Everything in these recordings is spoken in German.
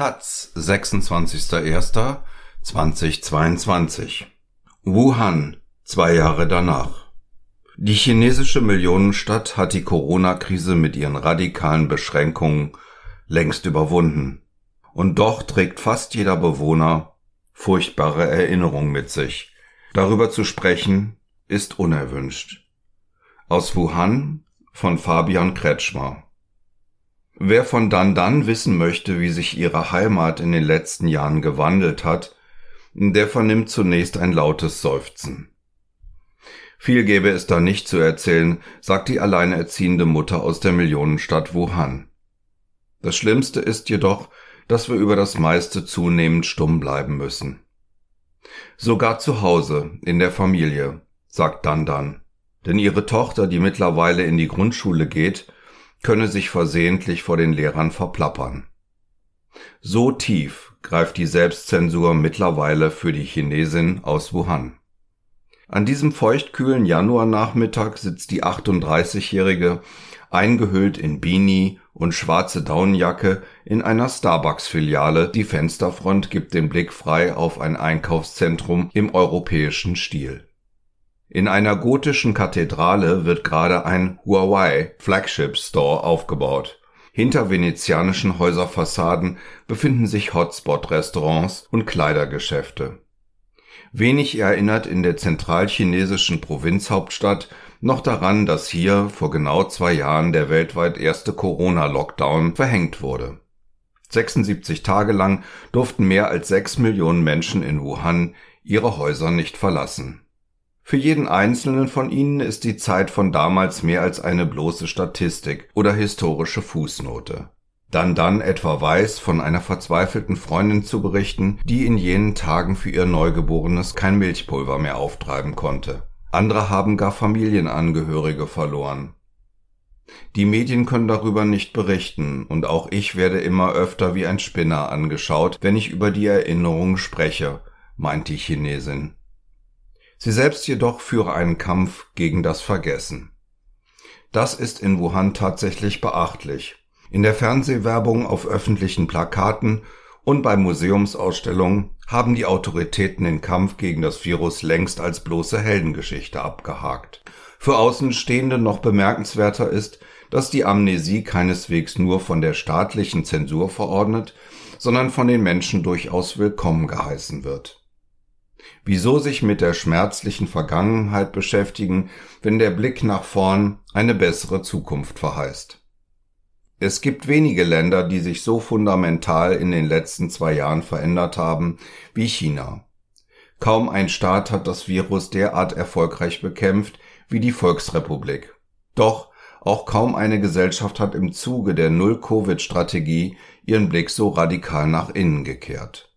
Taz, 26.01.2022 Wuhan, zwei Jahre danach. Die chinesische Millionenstadt hat die Corona-Krise mit ihren radikalen Beschränkungen längst überwunden. Und doch trägt fast jeder Bewohner furchtbare Erinnerungen mit sich. Darüber zu sprechen ist unerwünscht. Aus Wuhan von Fabian Kretschmer. Wer von dann dann wissen möchte, wie sich ihre Heimat in den letzten Jahren gewandelt hat, der vernimmt zunächst ein lautes Seufzen. Viel gäbe es da nicht zu erzählen, sagt die alleinerziehende Mutter aus der Millionenstadt Wuhan. Das Schlimmste ist jedoch, dass wir über das meiste zunehmend stumm bleiben müssen. Sogar zu Hause, in der Familie, sagt Dandan. Denn ihre Tochter, die mittlerweile in die Grundschule geht, könne sich versehentlich vor den Lehrern verplappern. So tief greift die Selbstzensur mittlerweile für die Chinesin aus Wuhan. An diesem feuchtkühlen Januarnachmittag sitzt die 38-Jährige eingehüllt in Beanie und schwarze Daunenjacke in einer Starbucks-Filiale. Die Fensterfront gibt den Blick frei auf ein Einkaufszentrum im europäischen Stil. In einer gotischen Kathedrale wird gerade ein Huawei Flagship Store aufgebaut. Hinter venezianischen Häuserfassaden befinden sich Hotspot-Restaurants und Kleidergeschäfte. Wenig erinnert in der zentralchinesischen Provinzhauptstadt noch daran, dass hier vor genau zwei Jahren der weltweit erste Corona-Lockdown verhängt wurde. 76 Tage lang durften mehr als sechs Millionen Menschen in Wuhan ihre Häuser nicht verlassen. Für jeden einzelnen von ihnen ist die Zeit von damals mehr als eine bloße Statistik oder historische Fußnote. Dann dann etwa weiß, von einer verzweifelten Freundin zu berichten, die in jenen Tagen für ihr Neugeborenes kein Milchpulver mehr auftreiben konnte. Andere haben gar Familienangehörige verloren. Die Medien können darüber nicht berichten, und auch ich werde immer öfter wie ein Spinner angeschaut, wenn ich über die Erinnerungen spreche, meint die Chinesin. Sie selbst jedoch führe einen Kampf gegen das Vergessen. Das ist in Wuhan tatsächlich beachtlich. In der Fernsehwerbung, auf öffentlichen Plakaten und bei Museumsausstellungen haben die Autoritäten den Kampf gegen das Virus längst als bloße Heldengeschichte abgehakt. Für Außenstehende noch bemerkenswerter ist, dass die Amnesie keineswegs nur von der staatlichen Zensur verordnet, sondern von den Menschen durchaus willkommen geheißen wird. Wieso sich mit der schmerzlichen Vergangenheit beschäftigen, wenn der Blick nach vorn eine bessere Zukunft verheißt? Es gibt wenige Länder, die sich so fundamental in den letzten zwei Jahren verändert haben wie China. Kaum ein Staat hat das Virus derart erfolgreich bekämpft wie die Volksrepublik. Doch auch kaum eine Gesellschaft hat im Zuge der Null-Covid-Strategie ihren Blick so radikal nach innen gekehrt.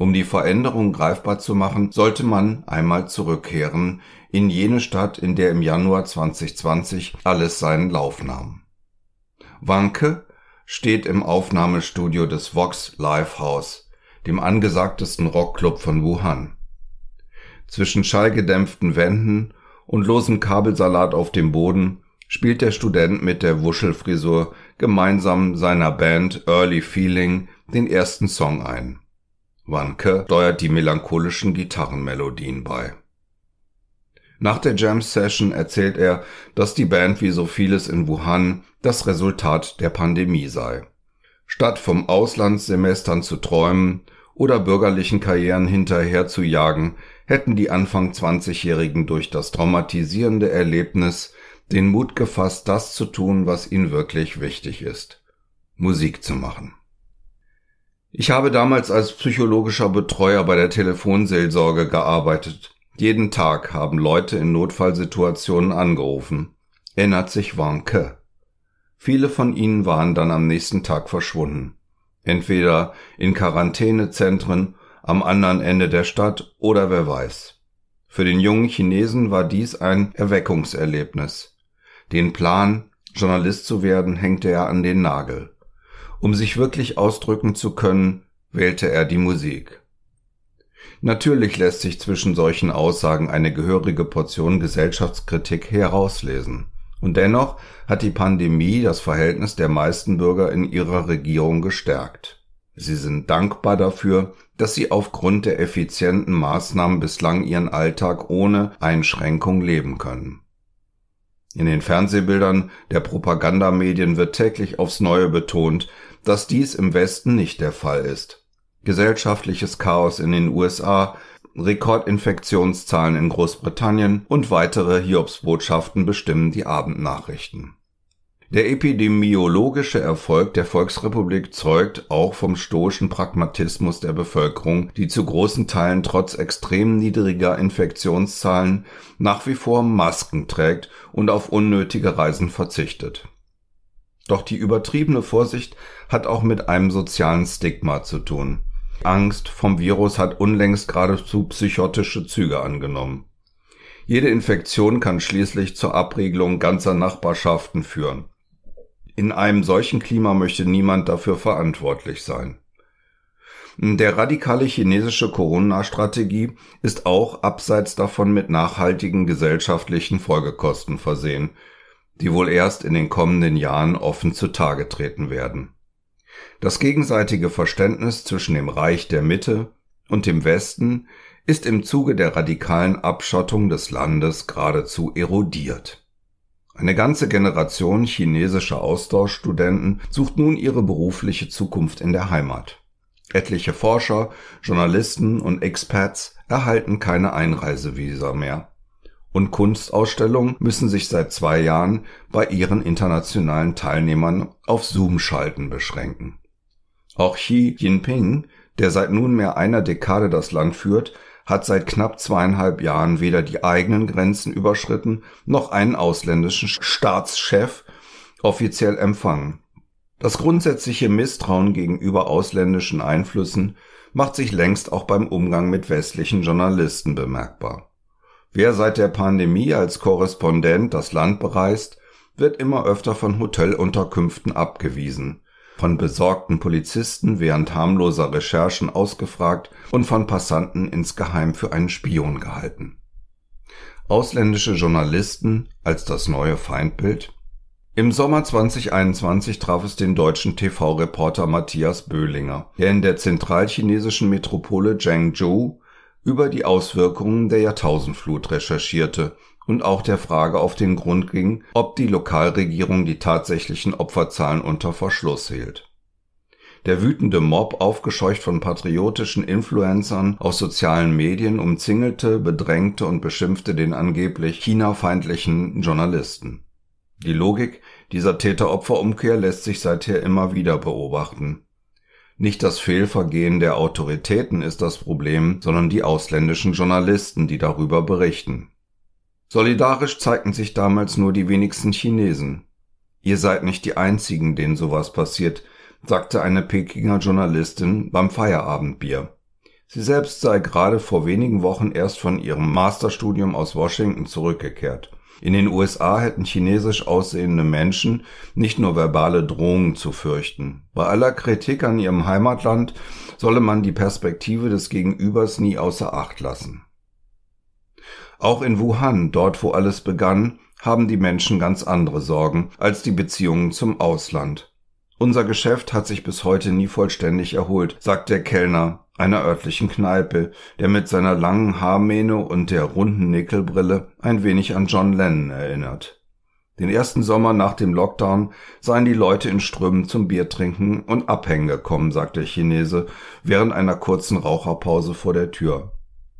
Um die Veränderung greifbar zu machen, sollte man einmal zurückkehren in jene Stadt, in der im Januar 2020 alles seinen Lauf nahm. Wanke steht im Aufnahmestudio des Vox Livehouse, dem angesagtesten Rockclub von Wuhan. Zwischen schallgedämpften Wänden und losem Kabelsalat auf dem Boden spielt der Student mit der Wuschelfrisur gemeinsam seiner Band Early Feeling den ersten Song ein. Wanke steuert die melancholischen Gitarrenmelodien bei. Nach der Jam Session erzählt er, dass die Band wie so vieles in Wuhan das Resultat der Pandemie sei. Statt vom Auslandssemestern zu träumen oder bürgerlichen Karrieren hinterher zu jagen, hätten die Anfang 20-Jährigen durch das traumatisierende Erlebnis den Mut gefasst, das zu tun, was ihnen wirklich wichtig ist. Musik zu machen. Ich habe damals als psychologischer Betreuer bei der Telefonseelsorge gearbeitet. Jeden Tag haben Leute in Notfallsituationen angerufen. Erinnert sich Wanke. Viele von ihnen waren dann am nächsten Tag verschwunden. Entweder in Quarantänezentren am anderen Ende der Stadt oder wer weiß. Für den jungen Chinesen war dies ein Erweckungserlebnis. Den Plan, Journalist zu werden, hängte er an den Nagel. Um sich wirklich ausdrücken zu können, wählte er die Musik. Natürlich lässt sich zwischen solchen Aussagen eine gehörige Portion Gesellschaftskritik herauslesen. Und dennoch hat die Pandemie das Verhältnis der meisten Bürger in ihrer Regierung gestärkt. Sie sind dankbar dafür, dass sie aufgrund der effizienten Maßnahmen bislang ihren Alltag ohne Einschränkung leben können. In den Fernsehbildern der Propagandamedien wird täglich aufs Neue betont, dass dies im Westen nicht der Fall ist. Gesellschaftliches Chaos in den USA, Rekordinfektionszahlen in Großbritannien und weitere Hiobsbotschaften bestimmen die Abendnachrichten der epidemiologische Erfolg der Volksrepublik zeugt auch vom stoischen Pragmatismus der Bevölkerung, die zu großen Teilen trotz extrem niedriger Infektionszahlen nach wie vor Masken trägt und auf unnötige Reisen verzichtet. Doch die übertriebene Vorsicht hat auch mit einem sozialen Stigma zu tun. Angst vom Virus hat unlängst geradezu psychotische Züge angenommen. Jede Infektion kann schließlich zur Abriegelung ganzer Nachbarschaften führen. In einem solchen Klima möchte niemand dafür verantwortlich sein. Der radikale chinesische Corona-Strategie ist auch abseits davon mit nachhaltigen gesellschaftlichen Folgekosten versehen, die wohl erst in den kommenden Jahren offen zutage treten werden. Das gegenseitige Verständnis zwischen dem Reich der Mitte und dem Westen ist im Zuge der radikalen Abschottung des Landes geradezu erodiert eine ganze Generation chinesischer Austauschstudenten sucht nun ihre berufliche Zukunft in der Heimat. Etliche Forscher, Journalisten und Experts erhalten keine Einreisevisa mehr. Und Kunstausstellungen müssen sich seit zwei Jahren bei ihren internationalen Teilnehmern auf Zoom-Schalten beschränken. Auch Xi Jinping, der seit nunmehr einer Dekade das Land führt, hat seit knapp zweieinhalb Jahren weder die eigenen Grenzen überschritten noch einen ausländischen Staatschef offiziell empfangen. Das grundsätzliche Misstrauen gegenüber ausländischen Einflüssen macht sich längst auch beim Umgang mit westlichen Journalisten bemerkbar. Wer seit der Pandemie als Korrespondent das Land bereist, wird immer öfter von Hotelunterkünften abgewiesen, von besorgten Polizisten während harmloser Recherchen ausgefragt und von Passanten insgeheim für einen Spion gehalten. Ausländische Journalisten als das neue Feindbild? Im Sommer 2021 traf es den deutschen TV-Reporter Matthias Böhlinger, der in der zentralchinesischen Metropole Zhengzhou über die Auswirkungen der Jahrtausendflut recherchierte und auch der Frage auf den Grund ging, ob die Lokalregierung die tatsächlichen Opferzahlen unter Verschluss hielt. Der wütende Mob, aufgescheucht von patriotischen Influencern aus sozialen Medien, umzingelte, bedrängte und beschimpfte den angeblich China-feindlichen Journalisten. Die Logik dieser Täter-Opfer-Umkehr lässt sich seither immer wieder beobachten. Nicht das Fehlvergehen der Autoritäten ist das Problem, sondern die ausländischen Journalisten, die darüber berichten. Solidarisch zeigten sich damals nur die wenigsten Chinesen. Ihr seid nicht die einzigen, denen sowas passiert, sagte eine Pekinger Journalistin beim Feierabendbier. Sie selbst sei gerade vor wenigen Wochen erst von ihrem Masterstudium aus Washington zurückgekehrt. In den USA hätten chinesisch aussehende Menschen nicht nur verbale Drohungen zu fürchten. Bei aller Kritik an ihrem Heimatland solle man die Perspektive des Gegenübers nie außer Acht lassen. Auch in Wuhan, dort wo alles begann, haben die Menschen ganz andere Sorgen als die Beziehungen zum Ausland. Unser Geschäft hat sich bis heute nie vollständig erholt, sagt der Kellner einer örtlichen Kneipe, der mit seiner langen Haarmähne und der runden Nickelbrille ein wenig an John Lennon erinnert. Den ersten Sommer nach dem Lockdown seien die Leute in Strömen zum Biertrinken und Abhängen gekommen, sagt der Chinese während einer kurzen Raucherpause vor der Tür.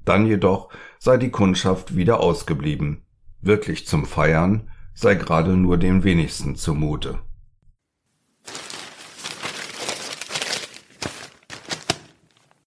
Dann jedoch sei die Kundschaft wieder ausgeblieben. Wirklich zum Feiern sei gerade nur den wenigsten zumute